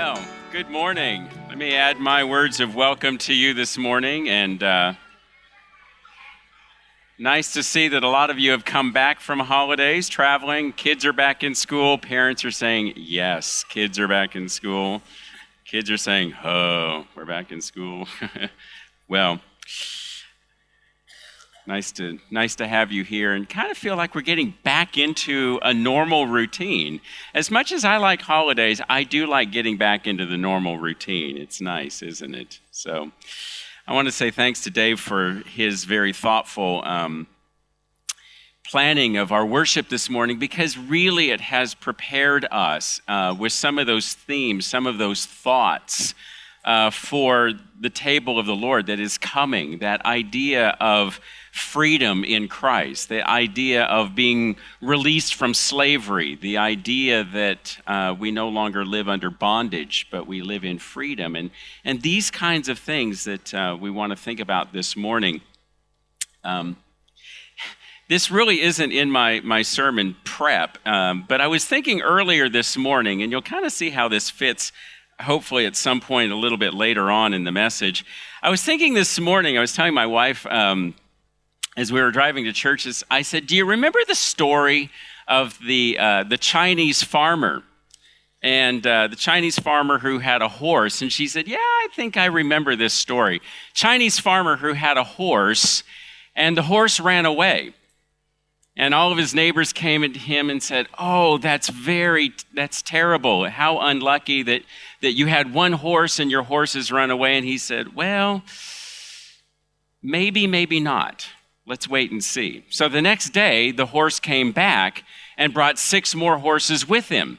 Well, good morning. Let me add my words of welcome to you this morning. And uh, nice to see that a lot of you have come back from holidays, traveling. Kids are back in school. Parents are saying, yes, kids are back in school. Kids are saying, oh, we're back in school. well, Nice to, nice to have you here and kind of feel like we're getting back into a normal routine. As much as I like holidays, I do like getting back into the normal routine. It's nice, isn't it? So I want to say thanks to Dave for his very thoughtful um, planning of our worship this morning because really it has prepared us uh, with some of those themes, some of those thoughts. Uh, for the table of the Lord that is coming, that idea of freedom in Christ, the idea of being released from slavery, the idea that uh, we no longer live under bondage, but we live in freedom, and, and these kinds of things that uh, we want to think about this morning. Um, this really isn't in my, my sermon prep, um, but I was thinking earlier this morning, and you'll kind of see how this fits hopefully at some point a little bit later on in the message. I was thinking this morning, I was telling my wife, um, as we were driving to churches, I said, Do you remember the story of the, uh, the Chinese farmer? And uh, the Chinese farmer who had a horse. And she said, Yeah, I think I remember this story. Chinese farmer who had a horse, and the horse ran away. And all of his neighbors came to him and said, Oh, that's very, that's terrible. How unlucky that, that you had one horse and your horse has run away. And he said, Well, maybe, maybe not. Let's wait and see. So the next day, the horse came back and brought six more horses with him.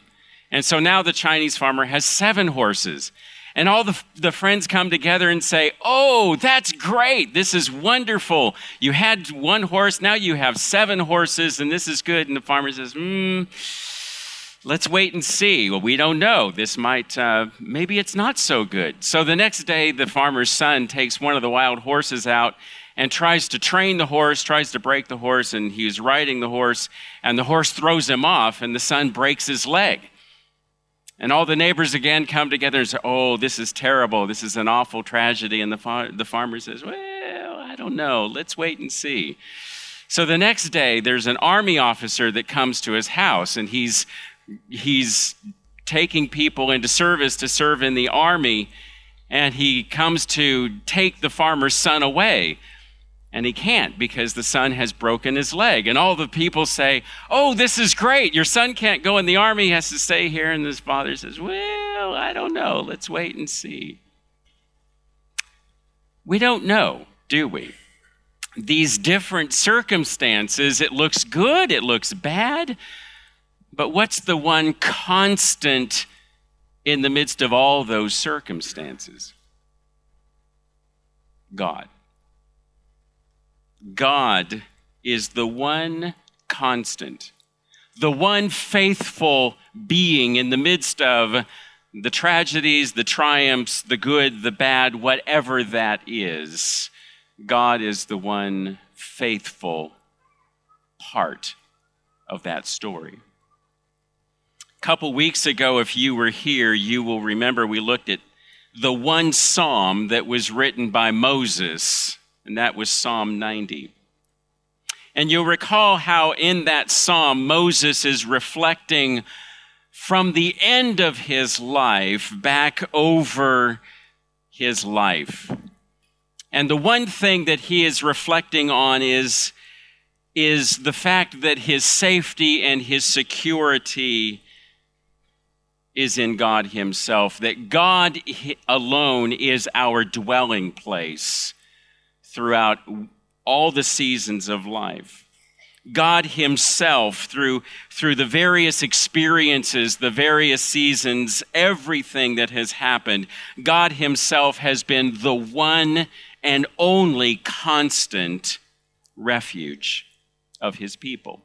And so now the Chinese farmer has seven horses. And all the, the friends come together and say, Oh, that's great. This is wonderful. You had one horse, now you have seven horses, and this is good. And the farmer says, Hmm, let's wait and see. Well, we don't know. This might, uh, maybe it's not so good. So the next day, the farmer's son takes one of the wild horses out and tries to train the horse, tries to break the horse, and he's riding the horse, and the horse throws him off, and the son breaks his leg. And all the neighbors again come together and say, Oh, this is terrible. This is an awful tragedy. And the, far- the farmer says, Well, I don't know. Let's wait and see. So the next day, there's an army officer that comes to his house, and he's, he's taking people into service to serve in the army, and he comes to take the farmer's son away. And he can't because the son has broken his leg. And all the people say, Oh, this is great. Your son can't go in the army. He has to stay here. And his father says, Well, I don't know. Let's wait and see. We don't know, do we? These different circumstances, it looks good, it looks bad. But what's the one constant in the midst of all those circumstances? God. God is the one constant, the one faithful being in the midst of the tragedies, the triumphs, the good, the bad, whatever that is. God is the one faithful part of that story. A couple weeks ago, if you were here, you will remember we looked at the one psalm that was written by Moses and that was Psalm 90. And you'll recall how in that psalm, Moses is reflecting from the end of his life back over his life. And the one thing that he is reflecting on is, is the fact that his safety and his security is in God Himself, that God alone is our dwelling place throughout all the seasons of life. God Himself, through, through the various experiences, the various seasons, everything that has happened, God Himself has been the one and only constant refuge of His people.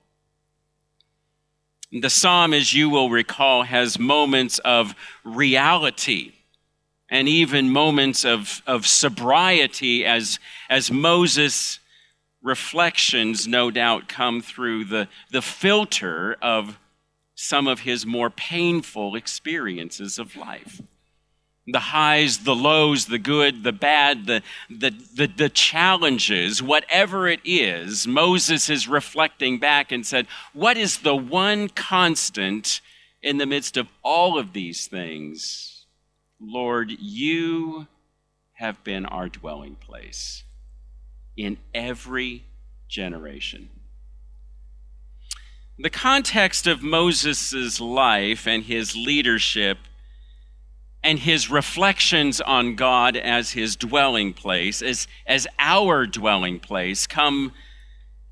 The psalm, as you will recall, has moments of reality and even moments of, of sobriety as, as Moses' reflections, no doubt, come through the, the filter of some of his more painful experiences of life. the highs, the lows, the good, the bad, the, the, the, the, challenges, whatever it is, Moses is reflecting back and said, What is the one constant in the midst of all of these things? Lord, you have been our dwelling place in every generation. The context of Moses' life and his leadership and his reflections on God as his dwelling place, as, as our dwelling place, come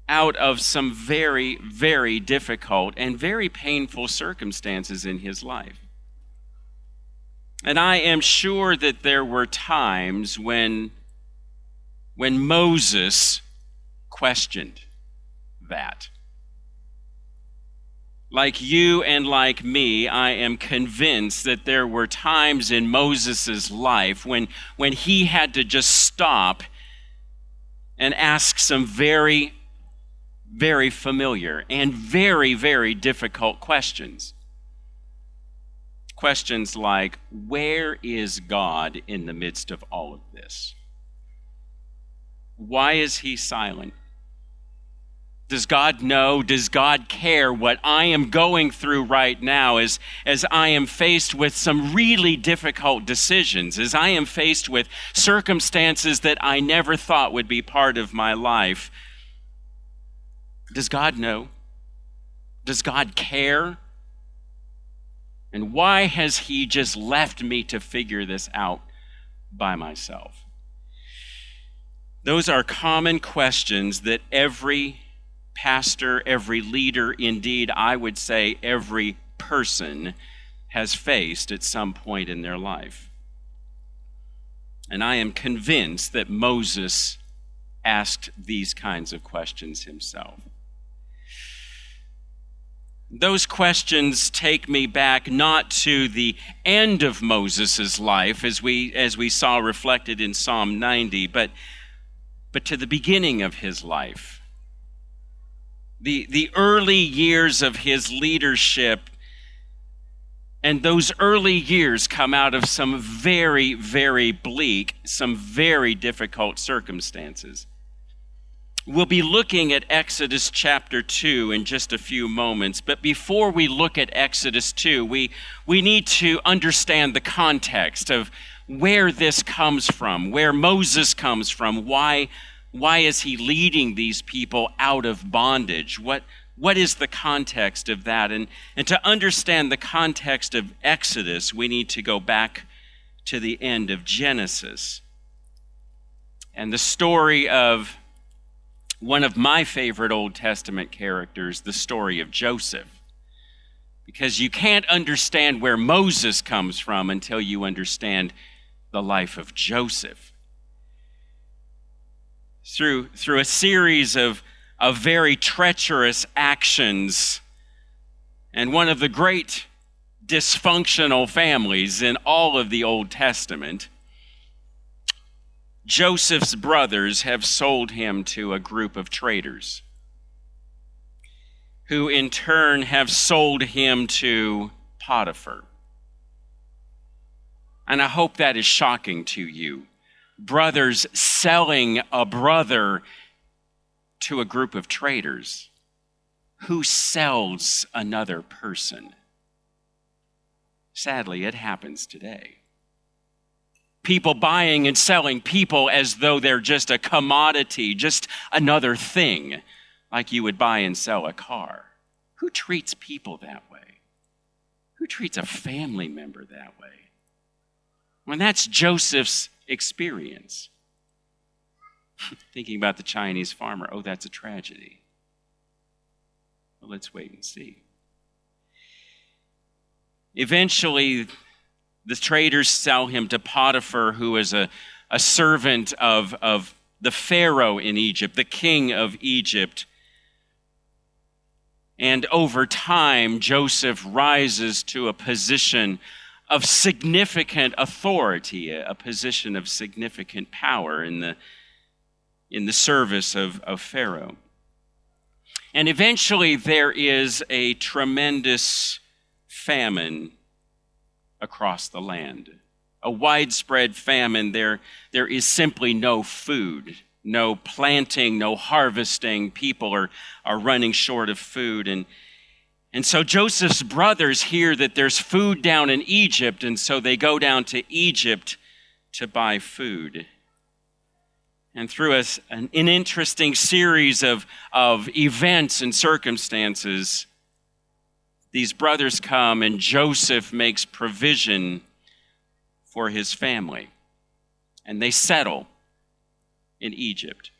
out of some very, very difficult and very painful circumstances in his life. And I am sure that there were times when, when Moses questioned that. Like you and like me, I am convinced that there were times in Moses' life when, when he had to just stop and ask some very, very familiar and very, very difficult questions. Questions like, Where is God in the midst of all of this? Why is he silent? Does God know? Does God care what I am going through right now as, as I am faced with some really difficult decisions, as I am faced with circumstances that I never thought would be part of my life? Does God know? Does God care? And why has he just left me to figure this out by myself? Those are common questions that every pastor, every leader, indeed, I would say every person has faced at some point in their life. And I am convinced that Moses asked these kinds of questions himself. Those questions take me back not to the end of Moses' life, as we, as we saw reflected in Psalm 90, but, but to the beginning of his life. The, the early years of his leadership and those early years come out of some very, very bleak, some very difficult circumstances. We'll be looking at Exodus chapter 2 in just a few moments, but before we look at Exodus 2, we, we need to understand the context of where this comes from, where Moses comes from, why, why is he leading these people out of bondage? What, what is the context of that? And, and to understand the context of Exodus, we need to go back to the end of Genesis. And the story of one of my favorite Old Testament characters, the story of Joseph. Because you can't understand where Moses comes from until you understand the life of Joseph. Through, through a series of, of very treacherous actions, and one of the great dysfunctional families in all of the Old Testament, Joseph's brothers have sold him to a group of traders who in turn have sold him to Potiphar. And I hope that is shocking to you. Brothers selling a brother to a group of traders. Who sells another person? Sadly, it happens today people buying and selling people as though they're just a commodity, just another thing, like you would buy and sell a car. Who treats people that way? Who treats a family member that way? When that's Joseph's experience. Thinking about the Chinese farmer, oh, that's a tragedy. Well, let's wait and see. Eventually, the traders sell him to Potiphar, who is a, a servant of, of the Pharaoh in Egypt, the king of Egypt. And over time, Joseph rises to a position of significant authority, a position of significant power in the, in the service of, of Pharaoh. And eventually, there is a tremendous famine across the land a widespread famine. There, there is simply no food, no planting, no harvesting. People are, are running short of food. And, and so Joseph's brothers hear that there's food down in Egypt, and so they go down to Egypt to buy food. And through a, an, an interesting series of, of events and circumstances, these brothers come and Joseph makes provision for his family. And they settle in Egypt.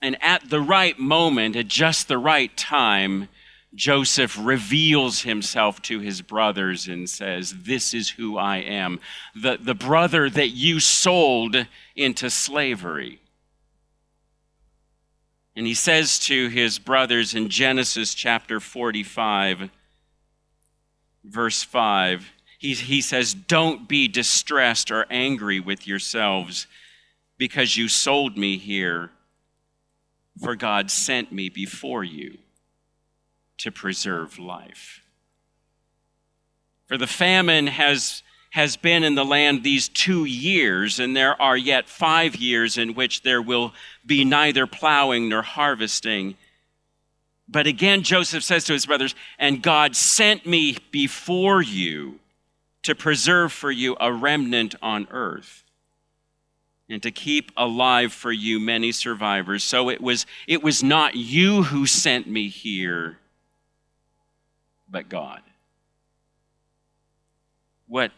And at the right moment, at just the right time, Joseph reveals himself to his brothers and says, This is who I am, the, the brother that you sold into slavery. And he says to his brothers in Genesis chapter 45, verse 5, he, he says, Don't be distressed or angry with yourselves because you sold me here, for God sent me before you to preserve life. For the famine has, has been in the land these two years, and there are yet five years in which there will be neither plowing nor harvesting. But again, Joseph says to his brothers, And God sent me before you to preserve for you a remnant on earth and to keep alive for you many survivors. So it was, it was not you who sent me here, but God. What,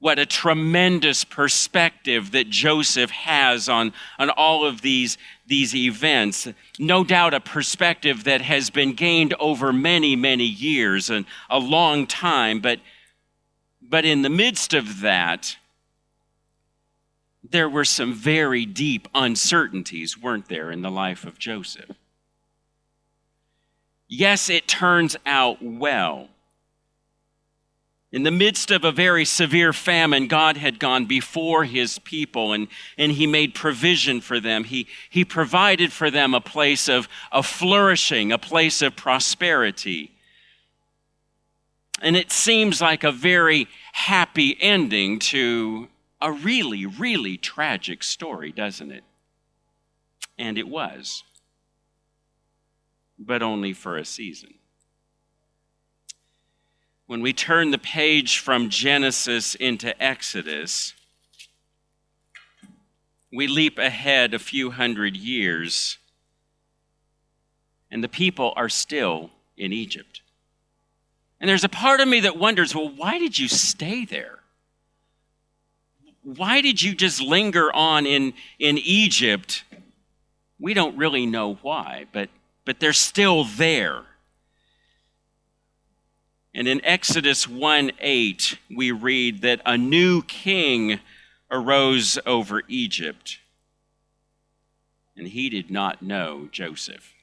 what a tremendous perspective that Joseph has on, on all of these, these events. No doubt a perspective that has been gained over many, many years and a long time, but, but in the midst of that, there were some very deep uncertainties, weren't there, in the life of Joseph? Yes, it turns out well. In the midst of a very severe famine, God had gone before his people and, and he made provision for them. He, he provided for them a place of, of flourishing, a place of prosperity. And it seems like a very happy ending to a really, really tragic story, doesn't it? And it was but only for a season. When we turn the page from Genesis into Exodus, we leap ahead a few hundred years, and the people are still in Egypt. And there's a part of me that wonders well, why did you stay there? Why did you just linger on in, in Egypt? We don't really know why, but but they're still there. And in Exodus 1 8, we read that a new king arose over Egypt, and he did not know Joseph.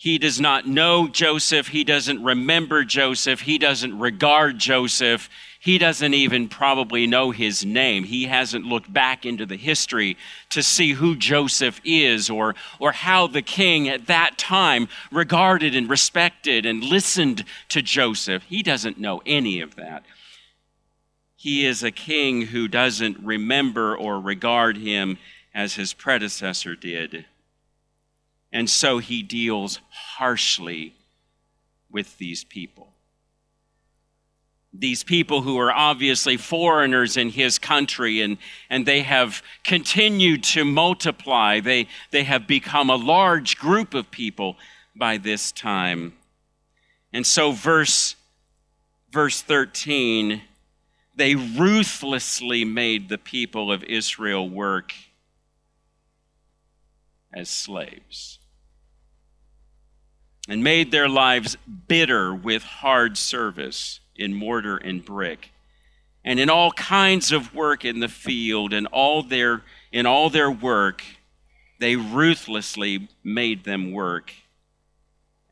He does not know Joseph. He doesn't remember Joseph. He doesn't regard Joseph. He doesn't even probably know his name. He hasn't looked back into the history to see who Joseph is or, or how the king at that time regarded and respected and listened to Joseph. He doesn't know any of that. He is a king who doesn't remember or regard him as his predecessor did. And so he deals harshly with these people these people who are obviously foreigners in his country and, and they have continued to multiply. They, they have become a large group of people by this time. And so, verse, verse 13, they ruthlessly made the people of Israel work as slaves and made their lives bitter with hard service in mortar and brick, and in all kinds of work in the field, and all their in all their work, they ruthlessly made them work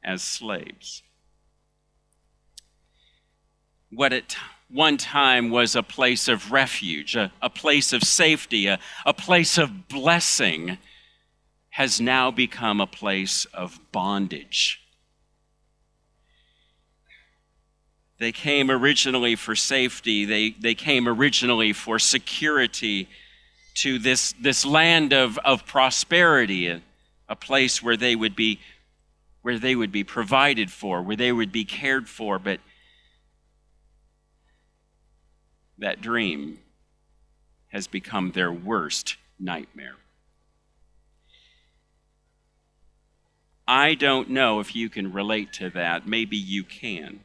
as slaves. What at one time was a place of refuge, a, a place of safety, a, a place of blessing, has now become a place of bondage They came originally for safety, they, they came originally for security to this, this land of, of prosperity, a, place where they would be where they would be provided for, where they would be cared for, but that dream has become their worst nightmare. I don't know if you can relate to that. Maybe you can.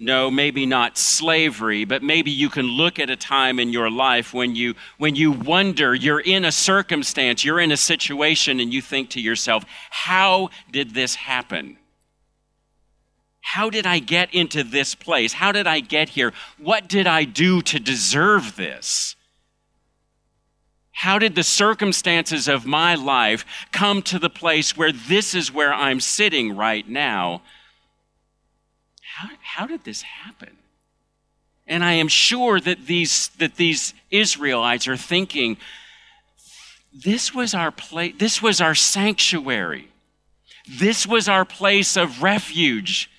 No, maybe not slavery, but maybe you can look at a time in your life when you when you wonder, you're in a circumstance, you're in a situation and you think to yourself, how did this happen? How did I get into this place? How did I get here? What did I do to deserve this? How did the circumstances of my life come to the place where this is where I'm sitting right now? How, how did this happen? And I am sure that these, that these Israelites are thinking, this was our place, this was our sanctuary. This was our place of refuge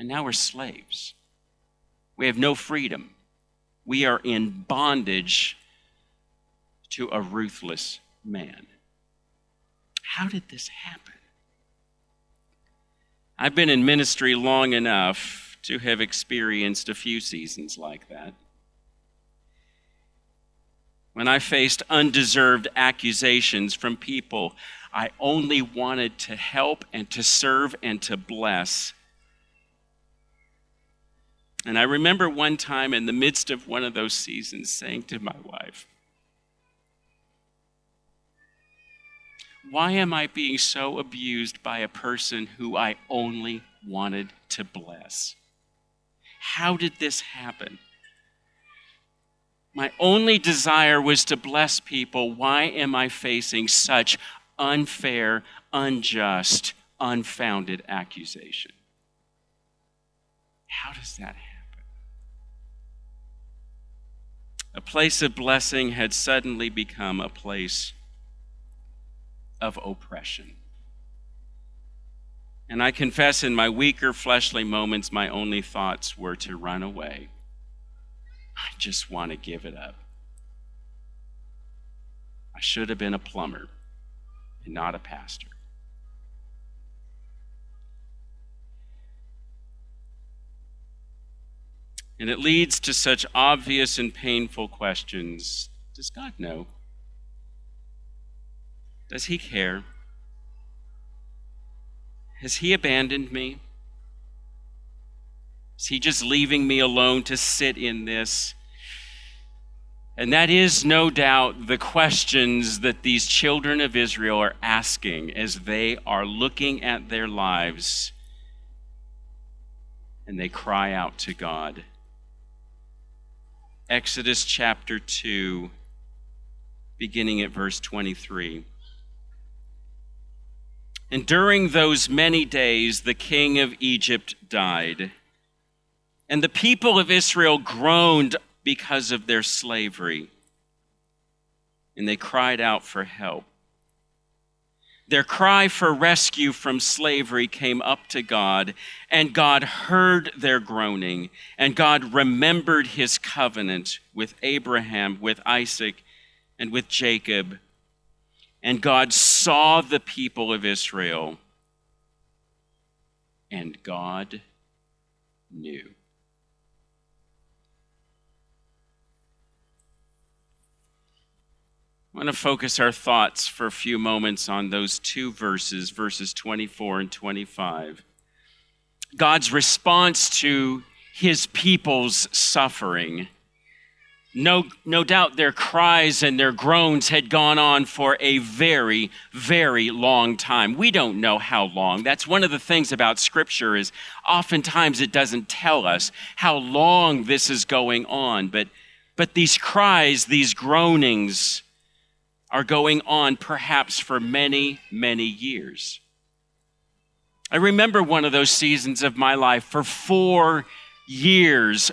and now we're slaves. We have no freedom. We are in bondage to a ruthless man. How did this happen? I've been in ministry long enough to have experienced a few seasons like that. When I faced undeserved accusations from people I only wanted to help and to serve and to bless and I remember one time in the midst of one of those seasons saying to my wife, Why am I being so abused by a person who I only wanted to bless? How did this happen? My only desire was to bless people. Why am I facing such unfair, unjust, unfounded accusation? How does that happen? A place of blessing had suddenly become a place of oppression. And I confess, in my weaker fleshly moments, my only thoughts were to run away. I just want to give it up. I should have been a plumber and not a pastor. And it leads to such obvious and painful questions Does God know? Does He care? Has He abandoned me? Is He just leaving me alone to sit in this? And that is no doubt the questions that these children of Israel are asking as they are looking at their lives and they cry out to God. Exodus chapter 2, beginning at verse 23. And during those many days, the king of Egypt died. And the people of Israel groaned because of their slavery. And they cried out for help. Their cry for rescue from slavery came up to God, and God heard their groaning, and God remembered his covenant with Abraham, with Isaac, and with Jacob. And God saw the people of Israel, and God knew. I want to focus our thoughts for a few moments on those two verses, verses 24 and 25. God's response to his people's suffering. No, no doubt their cries and their groans had gone on for a very, very long time. We don't know how long. That's one of the things about Scripture is oftentimes it doesn't tell us how long this is going on. But, but these cries, these groanings, are going on perhaps for many, many years. I remember one of those seasons of my life for four years,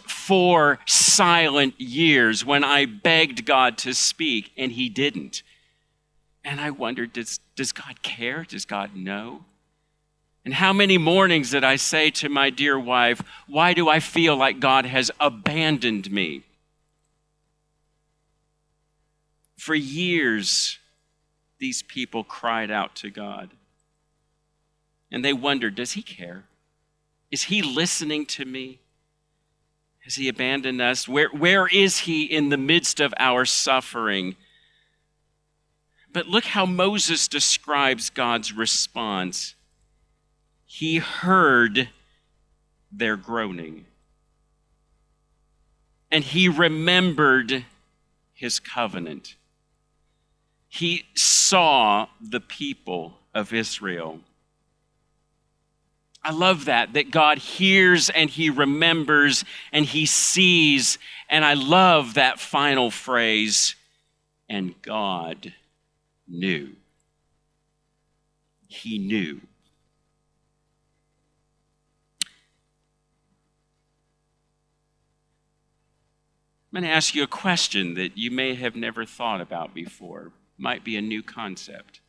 four silent years, when I begged God to speak and He didn't. And I wondered, does, does God care? Does God know? And how many mornings did I say to my dear wife, Why do I feel like God has abandoned me? For years, these people cried out to God. And they wondered, Does he care? Is he listening to me? Has he abandoned us? Where, where is he in the midst of our suffering? But look how Moses describes God's response. He heard their groaning, and he remembered his covenant. He saw the people of Israel. I love that, that God hears and He remembers and He sees. And I love that final phrase, and God knew. He knew. I'm going to ask you a question that you may have never thought about before. Might be a new concept.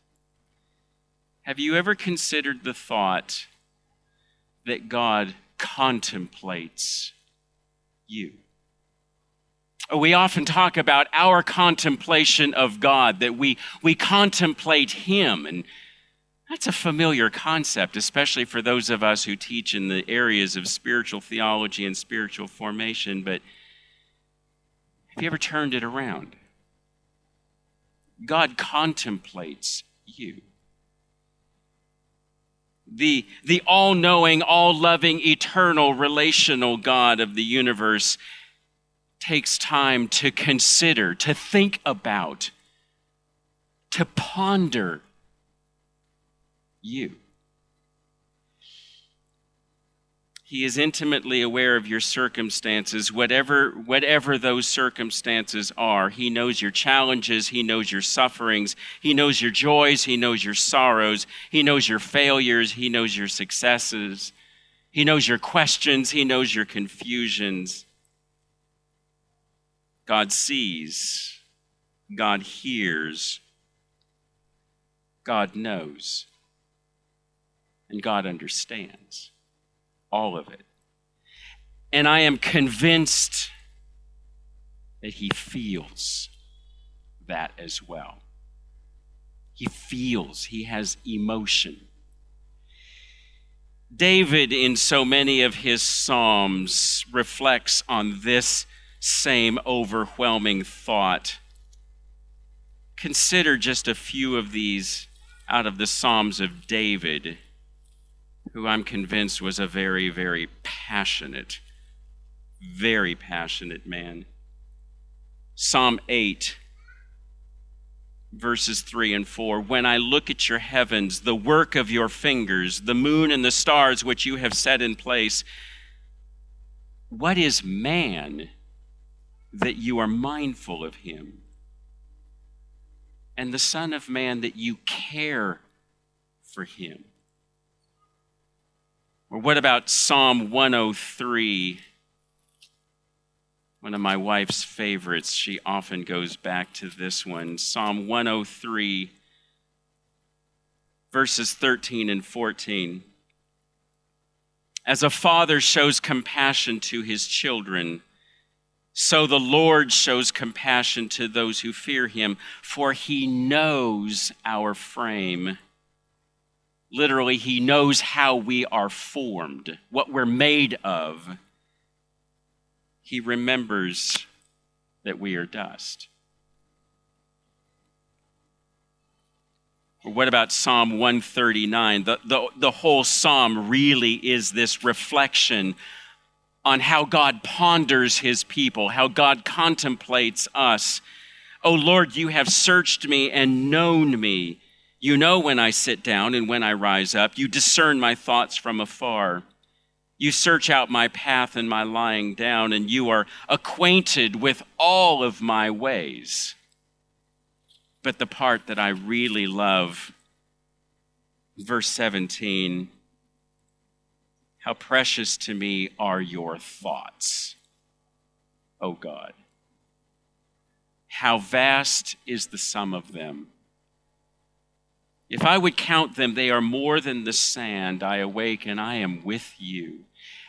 Have you ever considered the thought that God contemplates you. We often talk about our contemplation of God, that we, we contemplate Him. And that's a familiar concept, especially for those of us who teach in the areas of spiritual theology and spiritual formation. But have you ever turned it around? God contemplates you the, the all knowing, all loving, eternal, relational God of the universe takes time to consider, to think about, to ponder you. He is intimately aware of your circumstances, whatever, whatever those circumstances are. He knows your challenges. He knows your sufferings. He knows your joys. He knows your sorrows. He knows your failures. He knows your successes. He knows your questions. He knows your confusions. God sees. God hears. God knows. And God understands all of it. And I am convinced that he feels that as well. He feels, he has emotion. David, in so many of his Psalms, reflects on this same overwhelming thought. Consider just a few of these out of the Psalms of David who I'm convinced was a very, very passionate, very passionate man. Psalm 8, verses 3 and 4 When I look at your heavens, the work of your fingers, the moon and the stars which you have set in place, what is man that you are mindful of him? And the Son of Man that you care for him? Or what about Psalm 103? One of my wife's favorites. She often goes back to this one. Psalm 103, verses 13 and 14. As a father shows compassion to his children, so the Lord shows compassion to those who fear him, for he knows our frame. Literally, he knows how we are formed, what we're made of. He remembers that we are dust. Or what about Psalm 139? The, the, the whole psalm really is this reflection on how God ponders his people, how God contemplates us. Oh Lord, you have searched me and known me. You know when I sit down and when I rise up. You discern my thoughts from afar. You search out my path and my lying down, and you are acquainted with all of my ways. But the part that I really love, verse 17, how precious to me are your thoughts, O God. How vast is the sum of them. If I would count them, they are more than the sand. I awake and I am with you.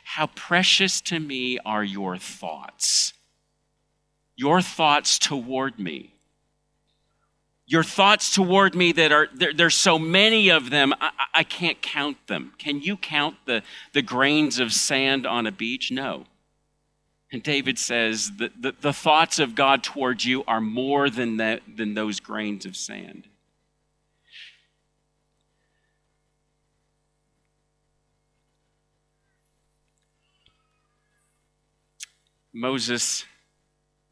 How precious to me are your thoughts, your thoughts toward me. Your thoughts toward me that are, there, there's so many of them, I, I can't count them. Can you count the, the grains of sand on a beach? No. And David says that the, the thoughts of God towards you are more than, that, than those grains of sand. Moses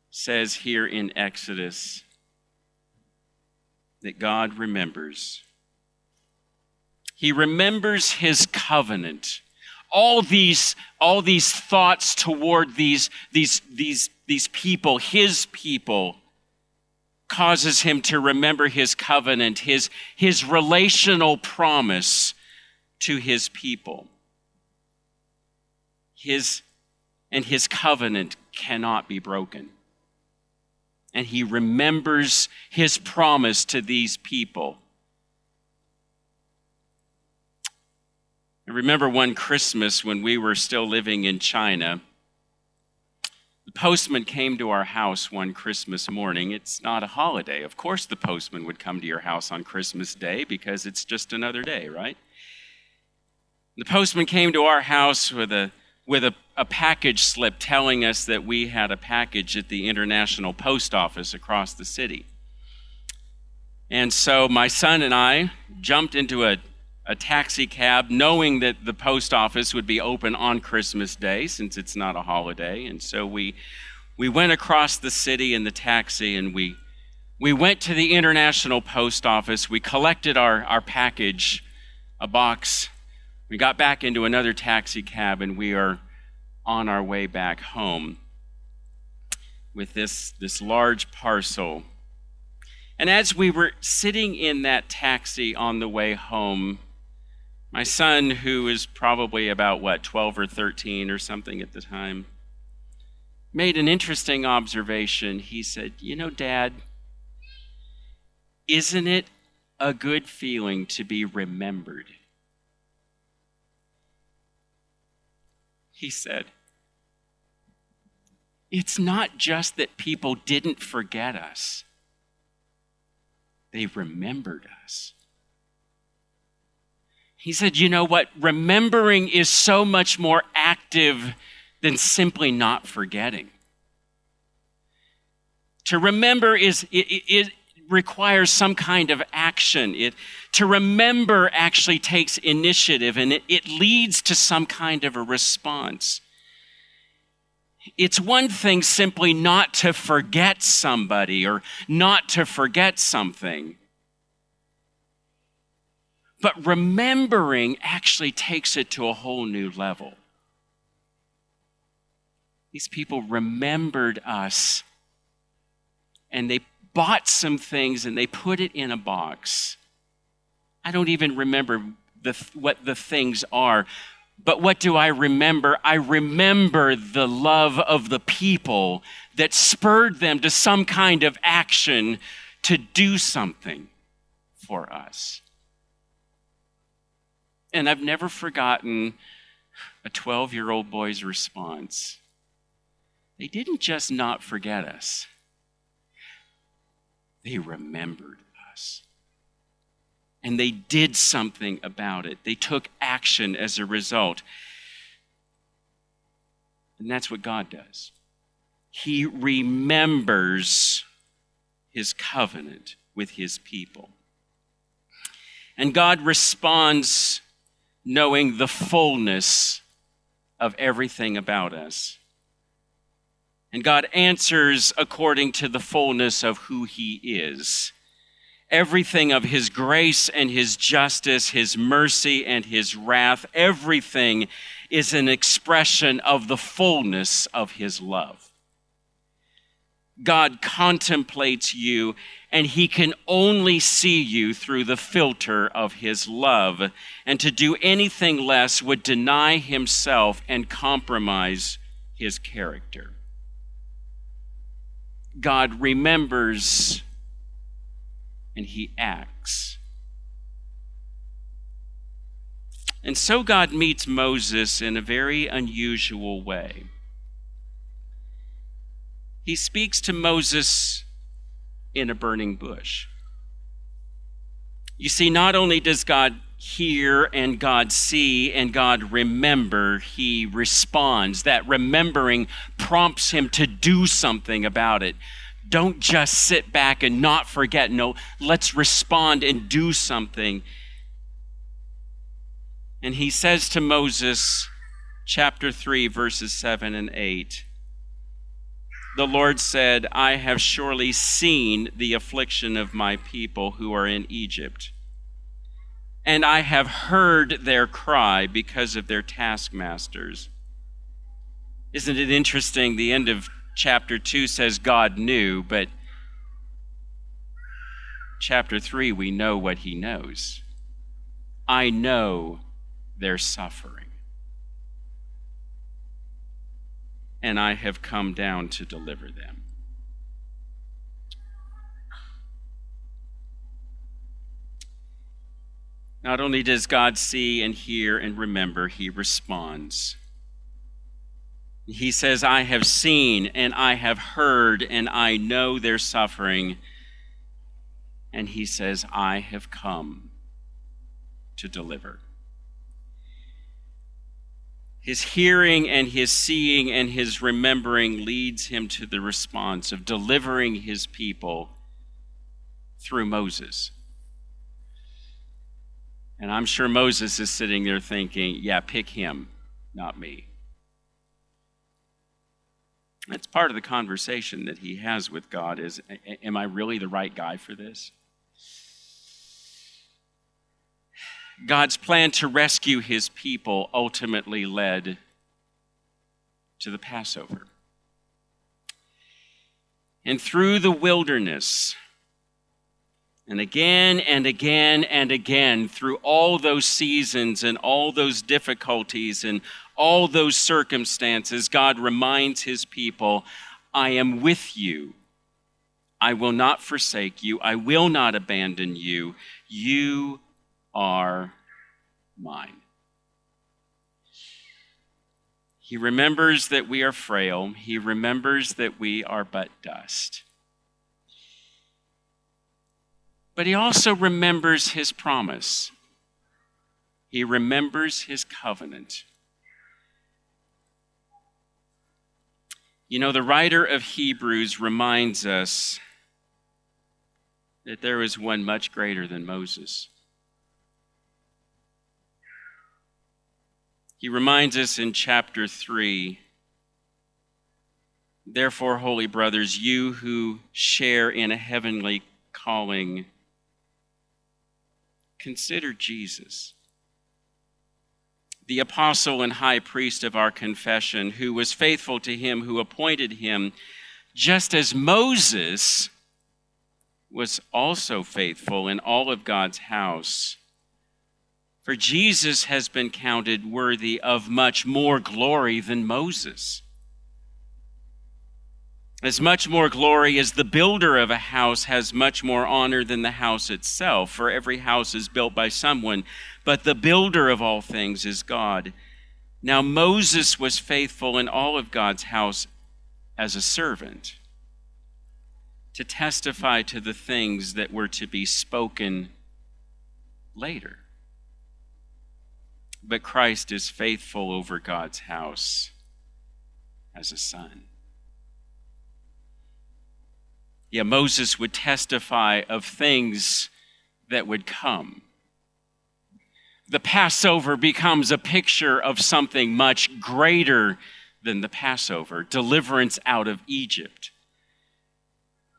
says here in Exodus that God remembers. He remembers his covenant. All these, all these thoughts toward these, these, these, these people, his people, causes him to remember his covenant, his, his relational promise to his people. His and his covenant cannot be broken. And he remembers his promise to these people. I remember one Christmas when we were still living in China. The postman came to our house one Christmas morning. It's not a holiday. Of course, the postman would come to your house on Christmas Day because it's just another day, right? The postman came to our house with a with a, a package slip telling us that we had a package at the International Post Office across the city. And so my son and I jumped into a, a taxi cab knowing that the post office would be open on Christmas Day since it's not a holiday. And so we, we went across the city in the taxi and we, we went to the International Post Office. We collected our, our package, a box we got back into another taxi cab and we are on our way back home with this, this large parcel. And as we were sitting in that taxi on the way home, my son, who is probably about what, 12 or 13 or something at the time, made an interesting observation. He said, You know, Dad, isn't it a good feeling to be remembered? he said. It's not just that people didn't forget us, they remembered us. He said, You know what? Remembering is so much more active than simply not forgetting. To remember is, it, requires some kind of action. It, to remember actually takes initiative and it, it leads to some kind of a response. It's one thing simply not to forget somebody or not to forget something. But remembering actually takes it to a whole new level. These people remembered us and they bought some things and they put it in a box. I don't even remember the, what the things are. But what do I remember? I remember the love of the people that spurred them to some kind of action to do something for us. And I've never forgotten a 12 year old boy's response. They didn't just not forget us, they remembered. And they did something about it. They took action as a result. And that's what God does. He remembers his covenant with his people. And God responds knowing the fullness of everything about us. And God answers according to the fullness of who He is. Everything of His grace and His justice, His mercy and His wrath, everything is an expression of the fullness of His love. God contemplates you, and He can only see you through the filter of His love. And to do anything less would deny Himself and compromise His character. God remembers and he acts. And so God meets Moses in a very unusual way. He speaks to Moses in a burning bush. You see, not only does God hear and God see and God remember, he responds. That remembering prompts him to do something about it. Don't just sit back and not forget. No, let's respond and do something. And he says to Moses, chapter 3, verses 7 and 8 The Lord said, I have surely seen the affliction of my people who are in Egypt and I have heard their cry because of their taskmasters. Isn't it interesting? The end of chapter 2 says God knew, but chapter 3, we know what he knows. I know their suffering, and I have come down to deliver them. Not only does God see and hear and remember, he responds. He says, I have seen and I have heard and I know their suffering. And he says, I have come to deliver. His hearing and his seeing and his remembering leads him to the response of delivering his people through Moses. And I'm sure Moses is sitting there thinking, yeah, pick him, not me. That's part of the conversation that he has with God is am I really the right guy for this? God's plan to rescue his people ultimately led to the Passover. And through the wilderness, and again and again and again, through all those seasons and all those difficulties and all those circumstances, God reminds his people, I am with you. I will not forsake you. I will not abandon you. You are mine. He remembers that we are frail. He remembers that we are but dust. But he also remembers his promise. He remembers his covenant. You know, the writer of Hebrews reminds us that there is one much greater than Moses. He reminds us in chapter 3 Therefore, holy brothers, you who share in a heavenly calling, Consider Jesus, the apostle and high priest of our confession, who was faithful to him who appointed him, just as Moses was also faithful in all of God's house. For Jesus has been counted worthy of much more glory than Moses as much more glory as the builder of a house has much more honor than the house itself, for every house is built by someone, but the builder of all things is God. Now, Moses was faithful in all of God's house as a servant to testify to the things that were to be spoken later. But Christ is faithful over God's house as a son. Yeah, Moses would testify of things that would come. The Passover becomes a picture of something much greater than the Passover deliverance out of Egypt.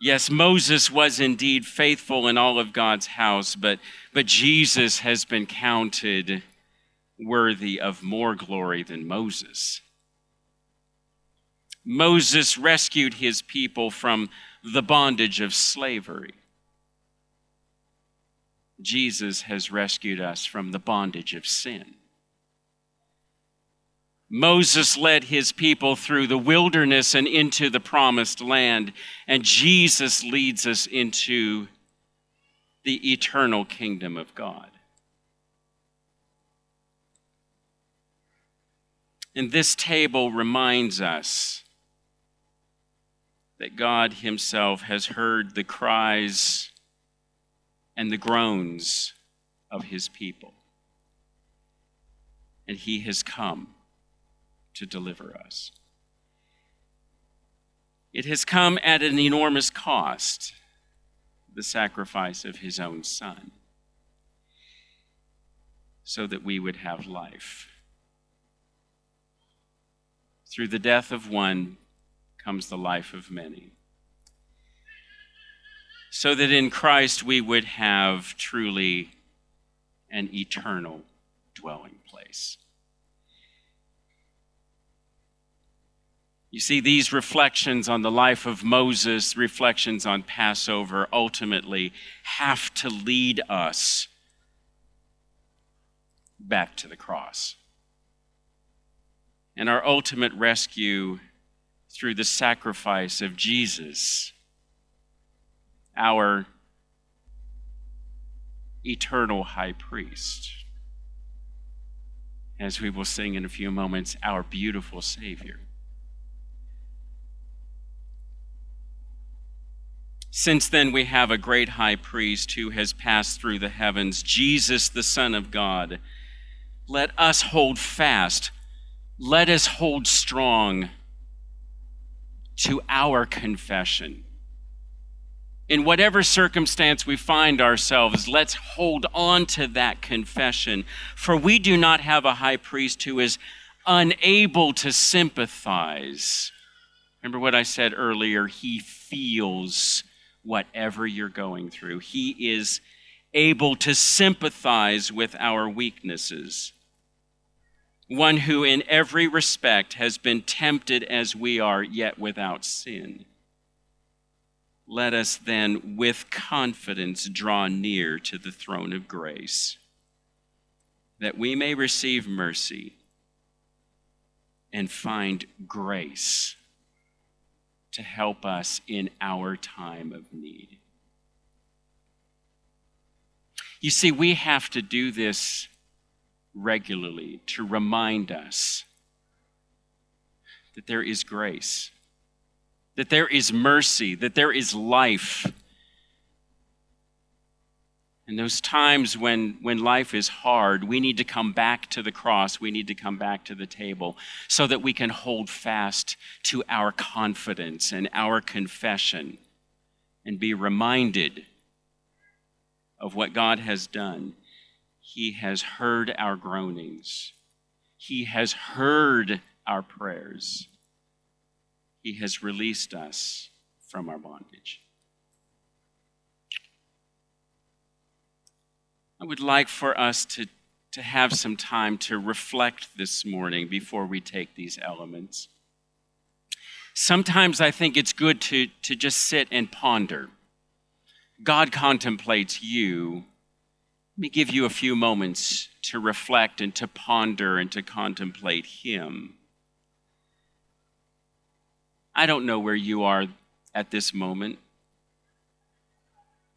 Yes, Moses was indeed faithful in all of God's house, but, but Jesus has been counted worthy of more glory than Moses. Moses rescued his people from the bondage of slavery. Jesus has rescued us from the bondage of sin. Moses led his people through the wilderness and into the promised land, and Jesus leads us into the eternal kingdom of God. And this table reminds us that God Himself has heard the cries and the groans of His people. And He has come to deliver us. It has come at an enormous cost the sacrifice of His own Son so that we would have life. Through the death of one comes the life of many. So that in Christ we would have truly an eternal dwelling place. You see, these reflections on the life of Moses, reflections on Passover, ultimately have to lead us back to the cross. And our ultimate rescue through the sacrifice of Jesus, our eternal high priest. As we will sing in a few moments, our beautiful Savior. Since then, we have a great high priest who has passed through the heavens, Jesus, the Son of God. Let us hold fast. Let us hold strong to our confession. In whatever circumstance we find ourselves, let's hold on to that confession. For we do not have a high priest who is unable to sympathize. Remember what I said earlier? He feels whatever you're going through, He is able to sympathize with our weaknesses one who in every respect has been tempted as we are, yet without sin. Let us then with confidence draw near to the throne of grace, that we may receive mercy and find grace to help us in our time of need. You see, we have to do this regularly to remind us that there is grace, that there is mercy, that there is life. In those times when, when life is hard, we need to come back to the cross. We need to come back to the table so that we can hold fast to our confidence and our confession and be reminded of what God has done he has heard our groanings. He has heard our prayers. He has released us from our bondage. I would like for us to, to have some time to reflect this morning before we take these elements. Sometimes I think it's good to, to just sit and ponder. God contemplates you let me give you a few moments to reflect and to ponder and to contemplate Him. I don't know where you are at this moment.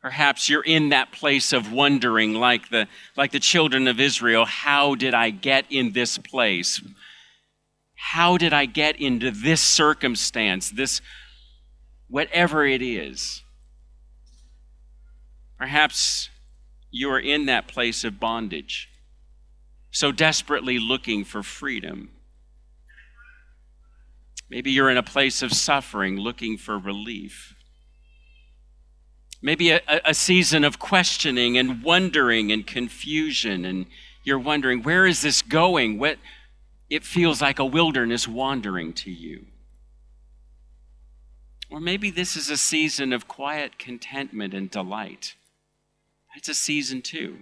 Perhaps you're in that place of wondering, like the, like the children of Israel, how did I get in this place? How did I get into this circumstance, this whatever it is? Perhaps you are in that place of bondage, so desperately looking for freedom. Maybe you're in a place of suffering, looking for relief. Maybe a, a, season of questioning and wondering and confusion, and you're wondering, where is this going? What, it feels like a wilderness wandering to you. Or maybe this is a season of quiet contentment and delight. It's a season too.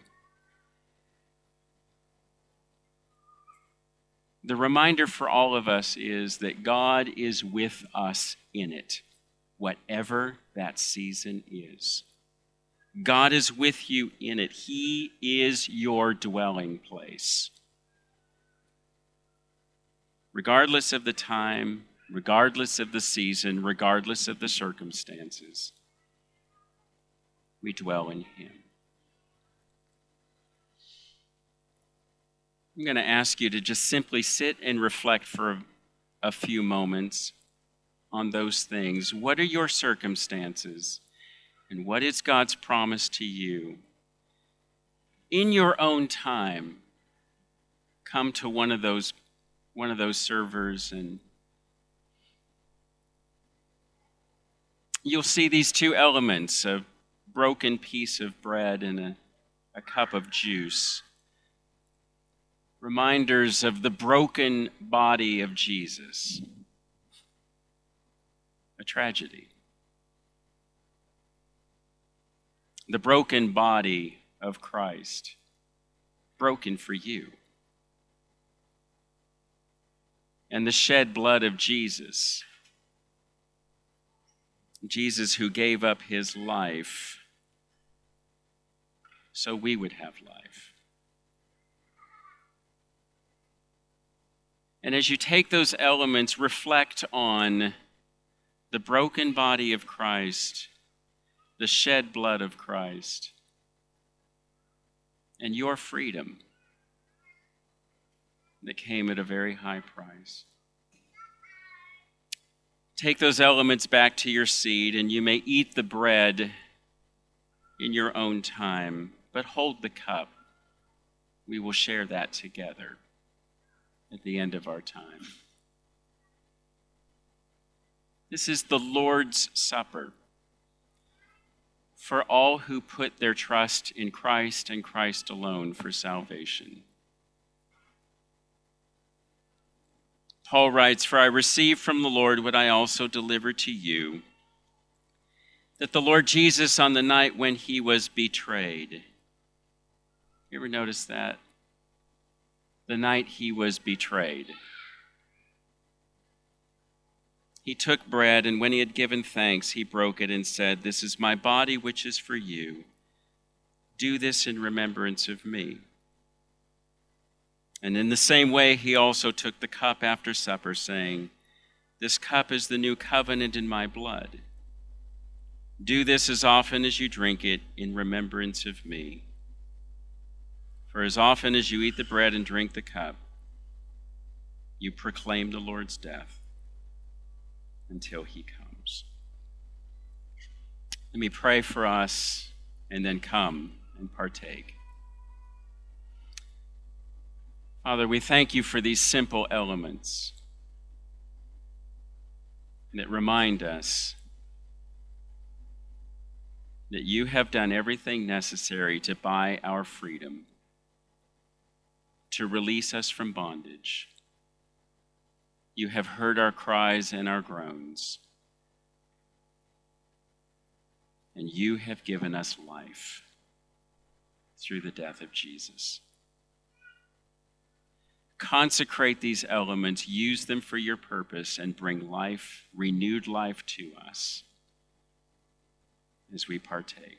The reminder for all of us is that God is with us in it, whatever that season is. God is with you in it. He is your dwelling place. Regardless of the time, regardless of the season, regardless of the circumstances, we dwell in Him. I'm going to ask you to just simply sit and reflect for a few moments on those things. What are your circumstances? And what is God's promise to you? In your own time, come to one of those one of those servers and you'll see these two elements a broken piece of bread and a, a cup of juice reminders of the broken body of jesus a tragedy. The broken body of Christ, broken for you. And the shed blood of Jesus, Jesus who gave up his life so we would have life. And as you take those elements, reflect on the broken body of Christ, the shed blood of Christ, and your freedom that came at a very high price. Take those elements back to your seed, and you may eat the bread in your own time, but hold the cup. We will share that together at the end of our time. This is the Lord's Supper for all who put their trust in Christ and Christ alone for salvation. Paul writes, For I received from the Lord what I also delivered to you that the Lord Jesus, on the night when he was betrayed, you ever notice that? The night he was betrayed. He took bread, and when he had given thanks, he broke it and said, This is my body, which is for you. Do this in remembrance of me. And in the same way, he also took the cup after supper, saying, This cup is the new covenant in my blood. Do this as often as you drink it in remembrance of me. For as often as you eat the bread and drink the cup, you proclaim the Lord's death until he comes. Let me pray for us and then come and partake. Father, we thank you for these simple elements that remind us that you have done everything necessary to buy our freedom, to release us from bondage you have heard our cries and our groans, and you have given us life through the death of Jesus. Consecrate these elements, use them for your purpose, and bring life, renewed life to us as we partake.